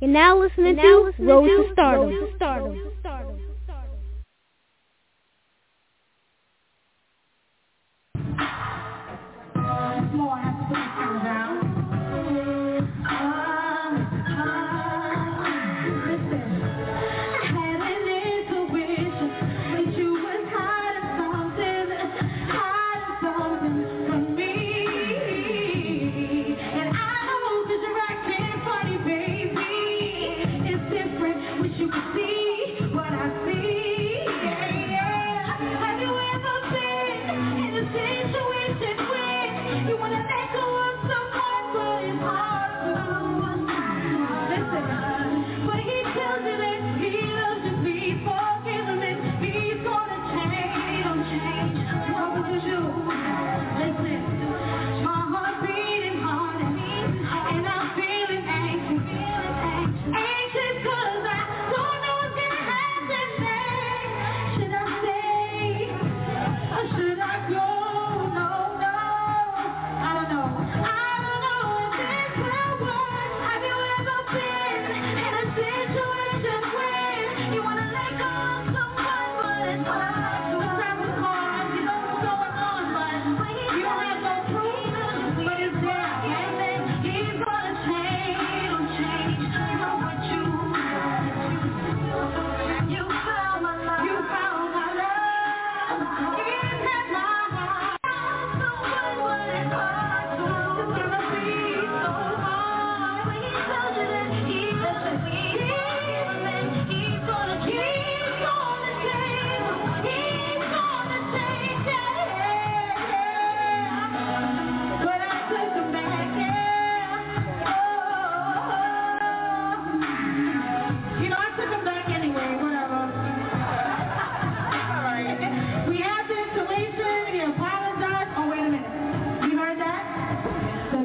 You're now listening You're now to listening Road to Stardom. Road to Stardom.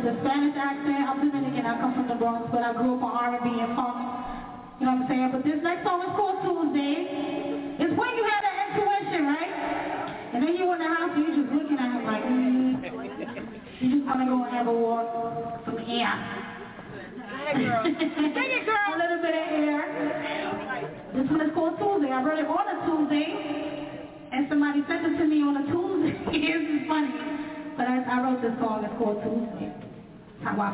with a Spanish accent. I'm Dominican, I come from the Bronx, but I grew up on R&B and funk. You know what I'm saying? But this next song is called Tuesday. It's when you had an intuition, right? And then you in the house and you just looking at him like, mm. you just want to go and have a walk, some air. Hey, girl. It, girl. a little bit of air. This one is called Tuesday. I wrote it on a Tuesday, and somebody sent it to me on a Tuesday. this is funny. But I, I wrote this song. It's called Tuesday. 唱歌。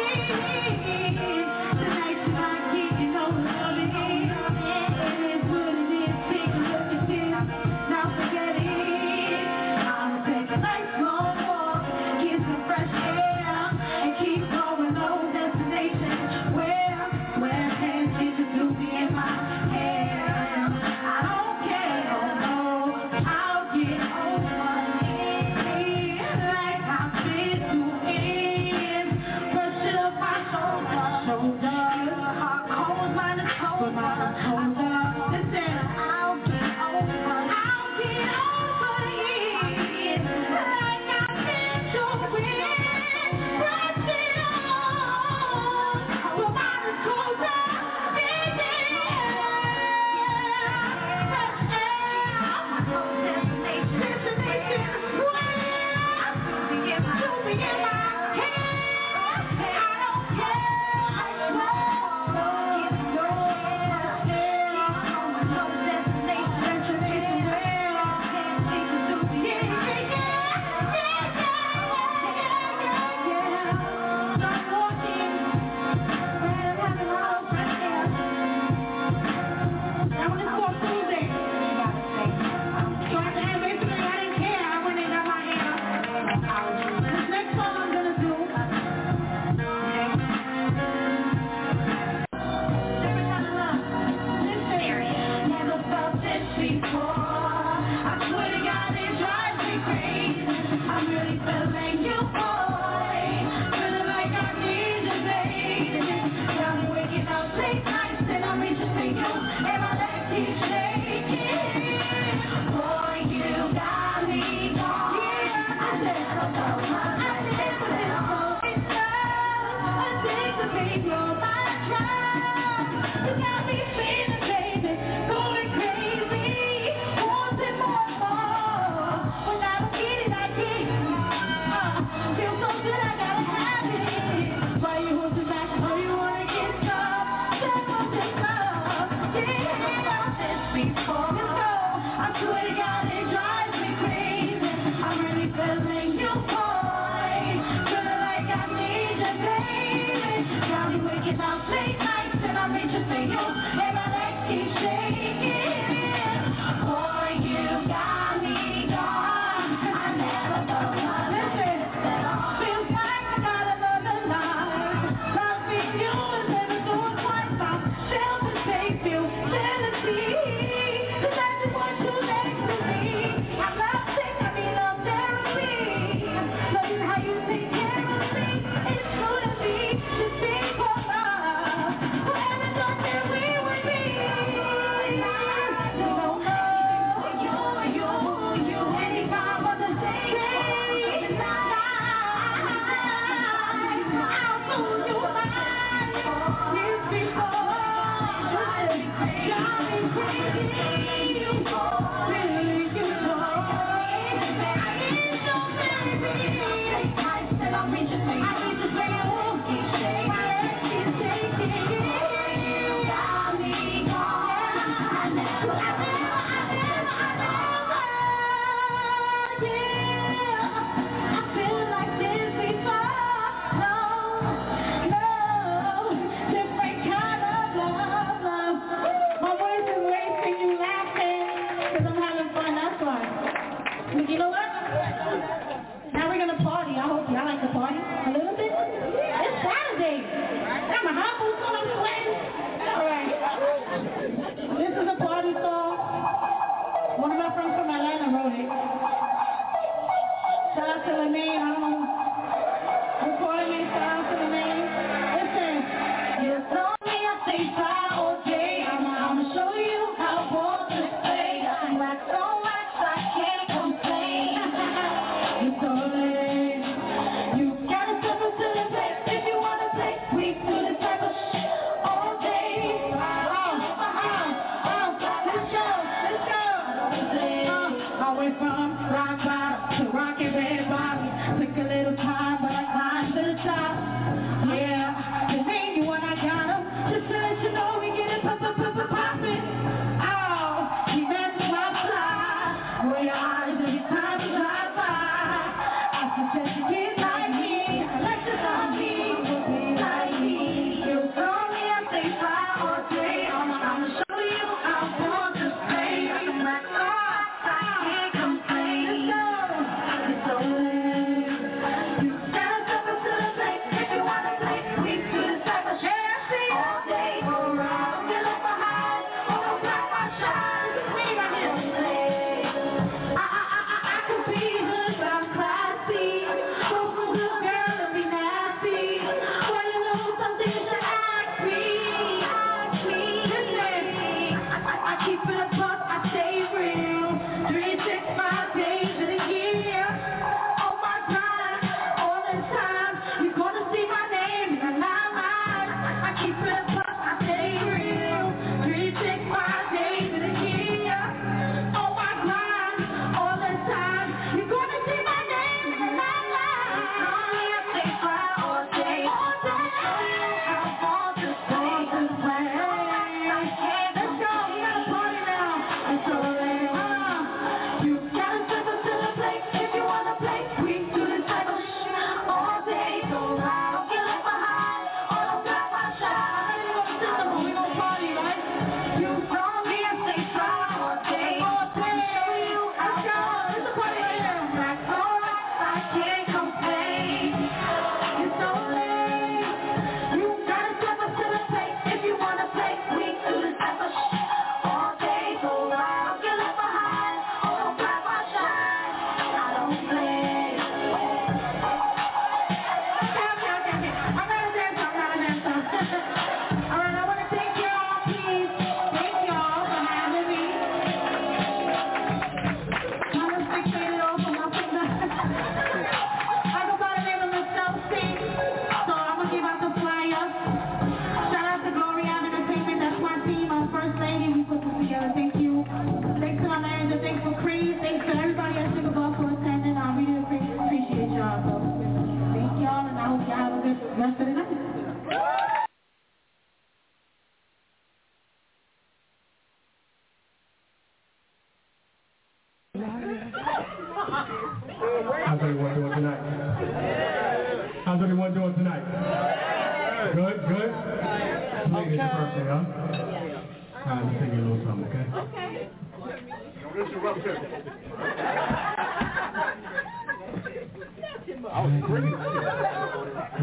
I was crazy.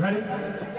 Ready?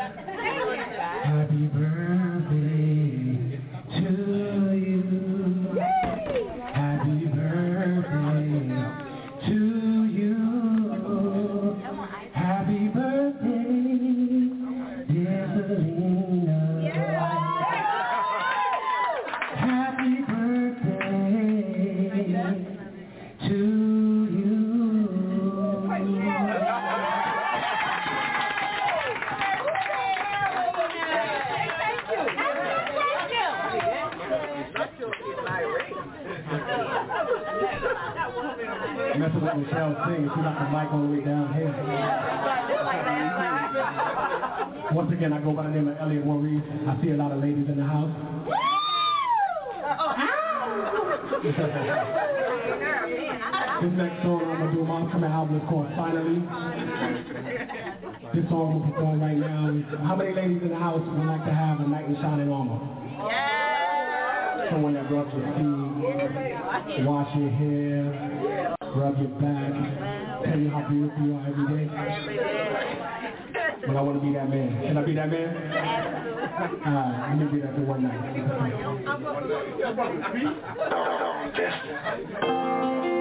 Many ladies in the house would like to have a knight in shining armor? Someone that rubs your feet, wash your hair, rub your back, tell you how beautiful you are every day. But I want to be that man. Can I be that man? Alright, let me be that for one night. know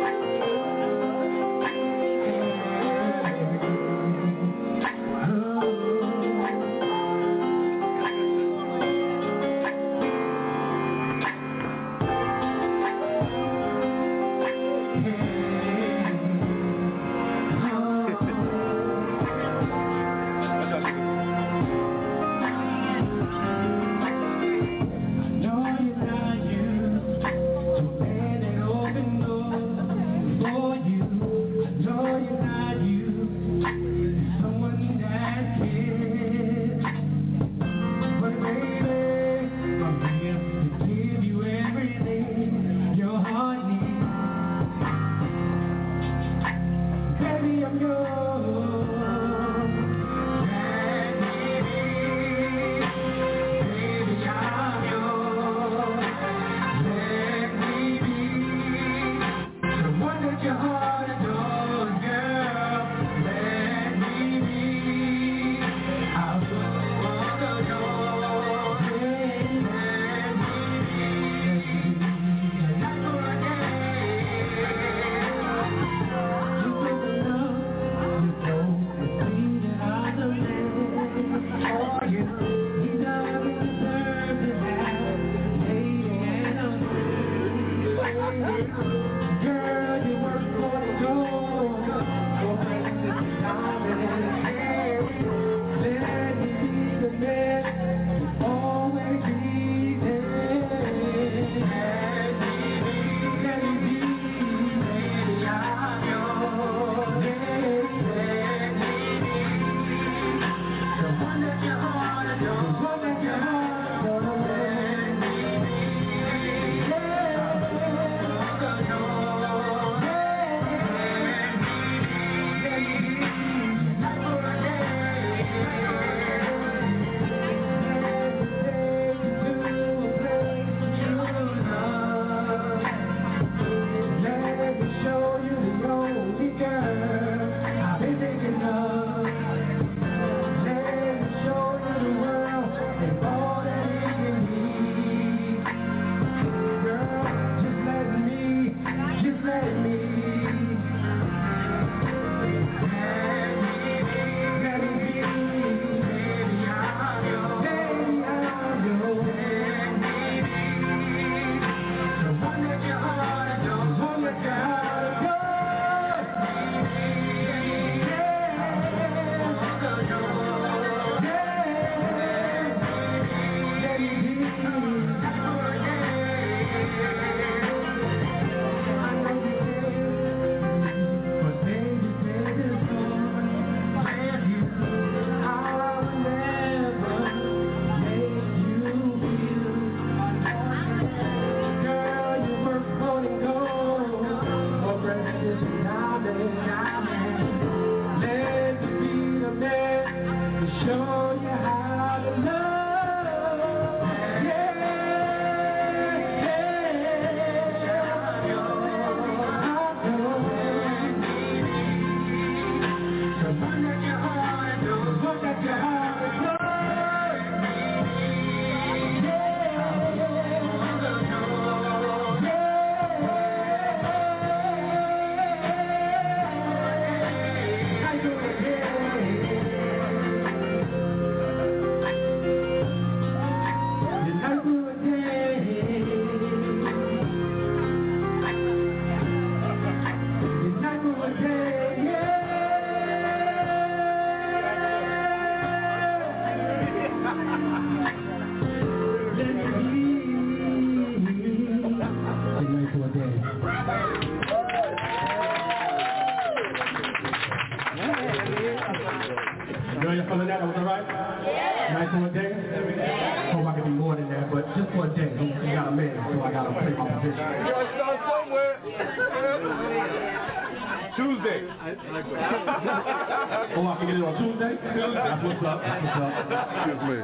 That's what's up. That's what's up. Yes, man.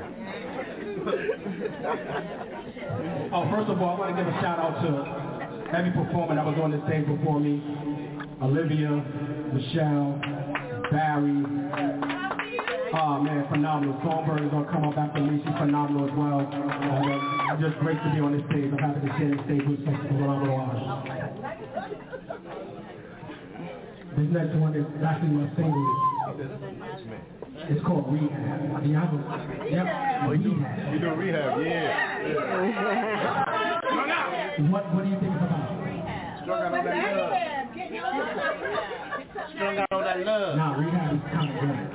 Oh, first of all, I want to give a shout out to every performer that was on the stage before me. Olivia, Michelle, Barry. Oh man, phenomenal. Songbird is gonna come up after me. She's phenomenal as well. Uh, I'm just great to be on this stage. I'm happy to share this stage with such phenomenal artists. This next one is actually my single. It's called Rehab. The album. Yep. Rehab. You do rehab, yeah. What What do you think it's about? Strung out on that love. Strung out on that love. Nah, rehab is kind of good.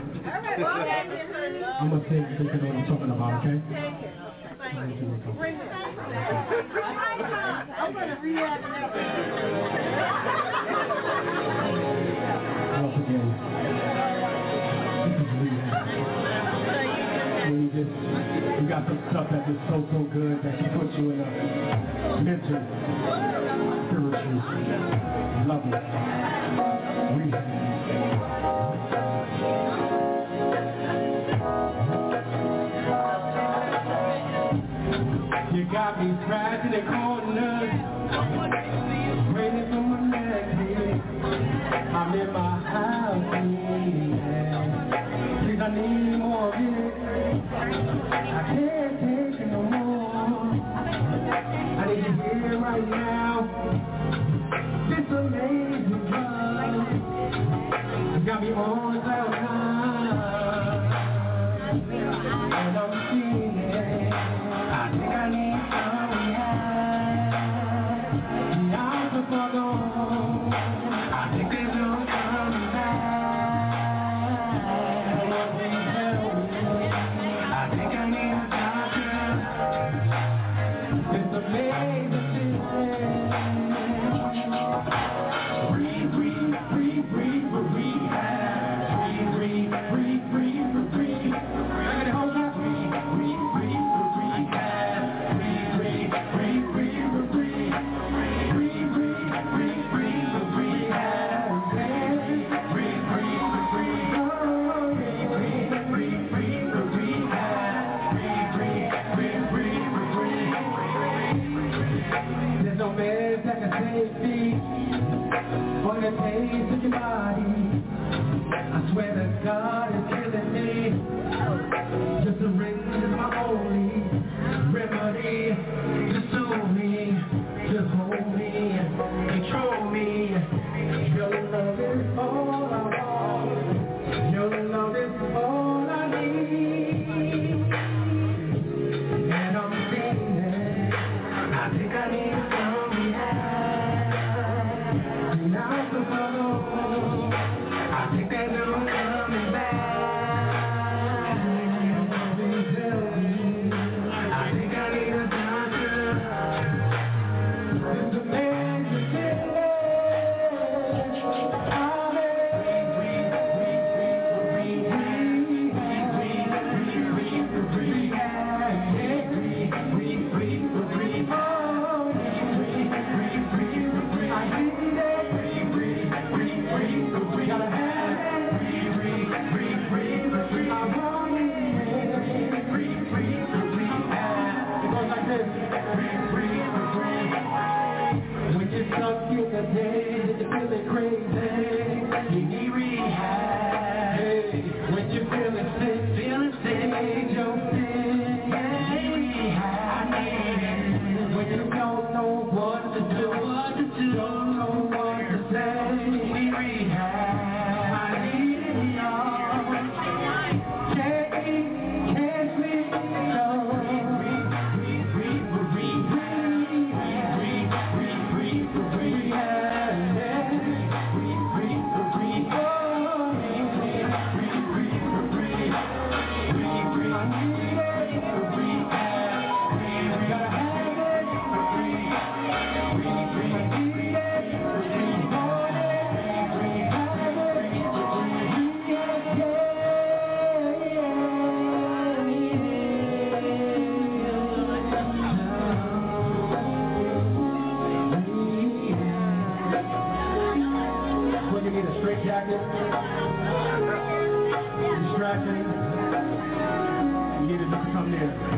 I'm gonna say you you know what I'm talking about, okay? Once When you just, you got some stuff that's just so, so good that you put you in a mental, spiritual level. Rehab. You got me scratching the corners, waiting for my next hit. I'm in my can't take it no more. I need you here right now. 가 When you're stuck in the day, you're feeling crazy. jacket. Distracting. You needed not to come near.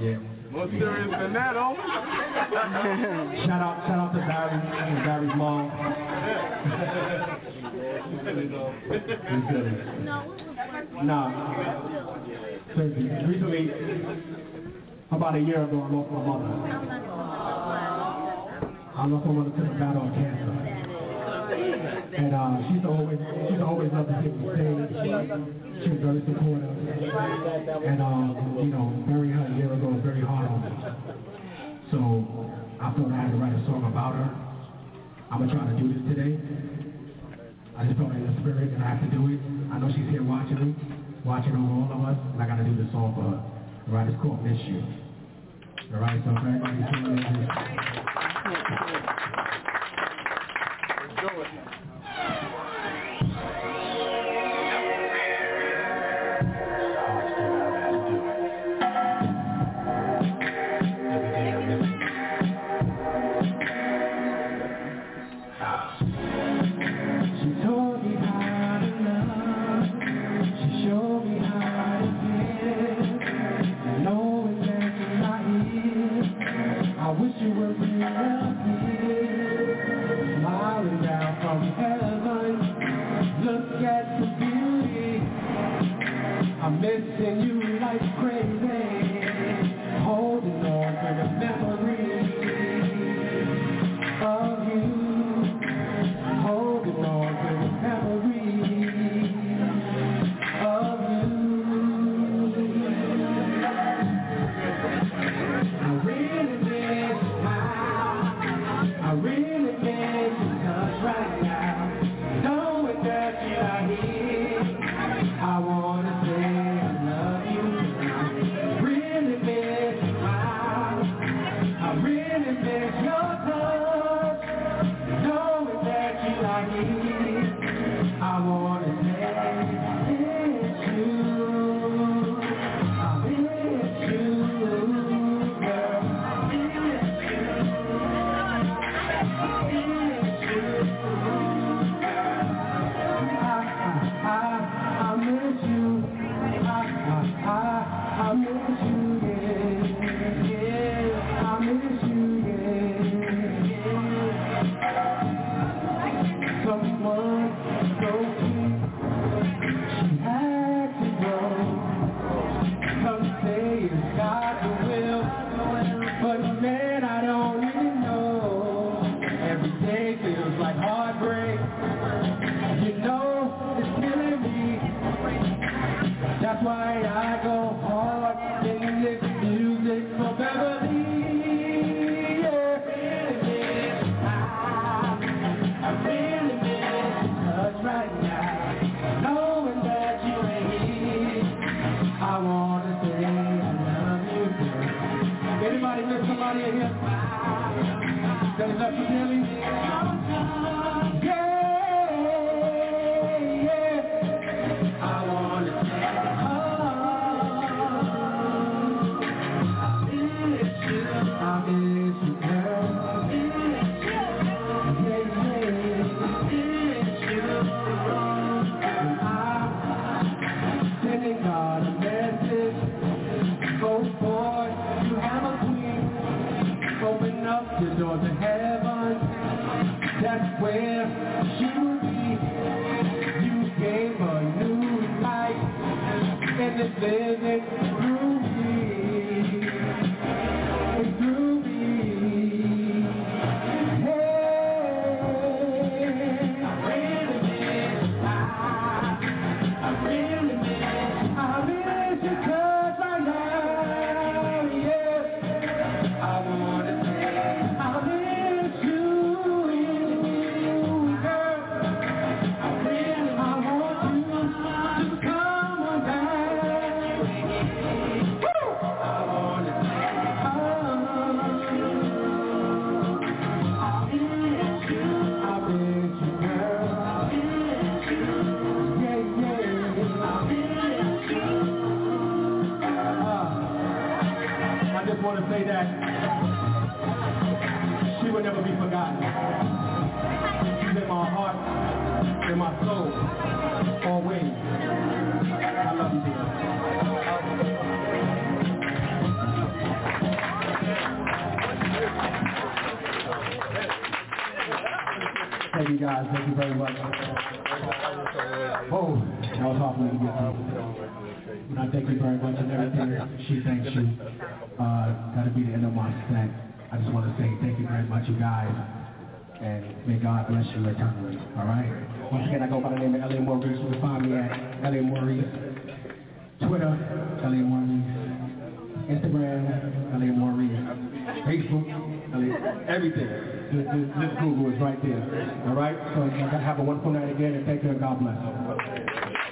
Yeah. More serious than that, homie. shout out, shout out to Barry, Barry's mom. nah. Recently, about a year ago, I lost my mother. I lost my mother to the battle of cancer. And uh, she's always she's always loved to take the stage. She's very supportive. And um, you know, very hard year ago very hard on me. So I felt I had to write a song about her. I'm gonna try to do this today. I just felt in the spirit and I have to do it. I know she's here watching me, watching over all of us, and I gotta do this song for her. All right, it's called Miss You. All right, so if everybody's go with him. I'm missing you like crazy, holding on to the memories. Want to say that she will never be forgotten. She's in my heart, in my soul, always. I love you, dear. Thank you guys. Thank you very much. Oh, that was me to get. And I thank you very much and everything. She thanks you. Uh, that'll be the end of my set. I just want to say thank you very much, you guys. And may God bless you eternally. All right? Once again, I go by the name of L.A. Maurice. You can find me at L.A. Maurice. Twitter, L.A. Maurice. Instagram, L.A. Maurice. Facebook, L.A. Everything. Just Google is right there. All right? So have a wonderful night again, and thank you, and God bless.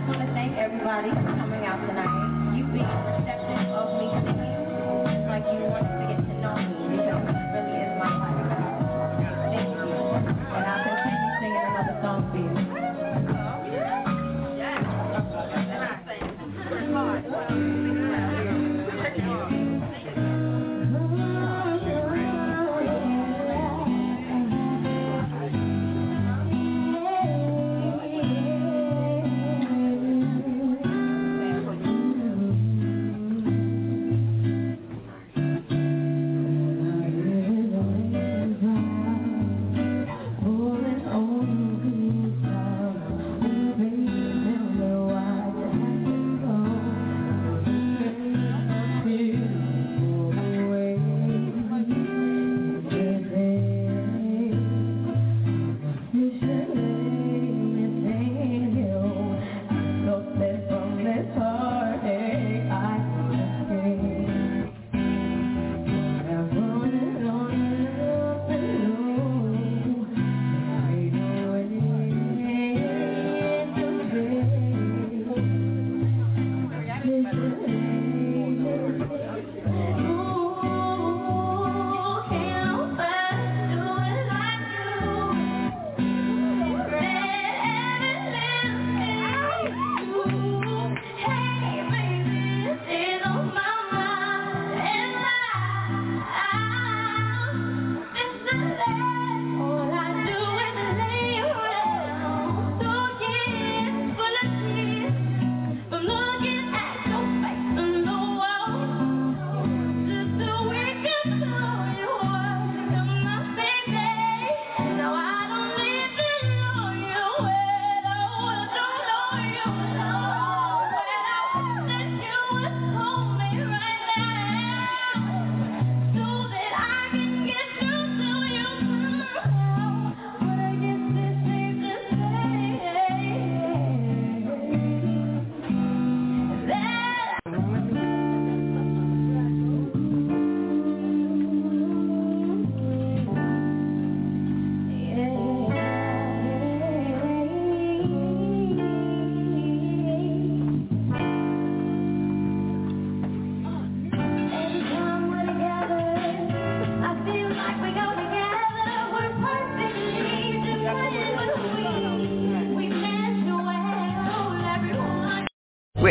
Just want to thank everybody for coming out tonight. You being receptive of me singing, like you wanted to get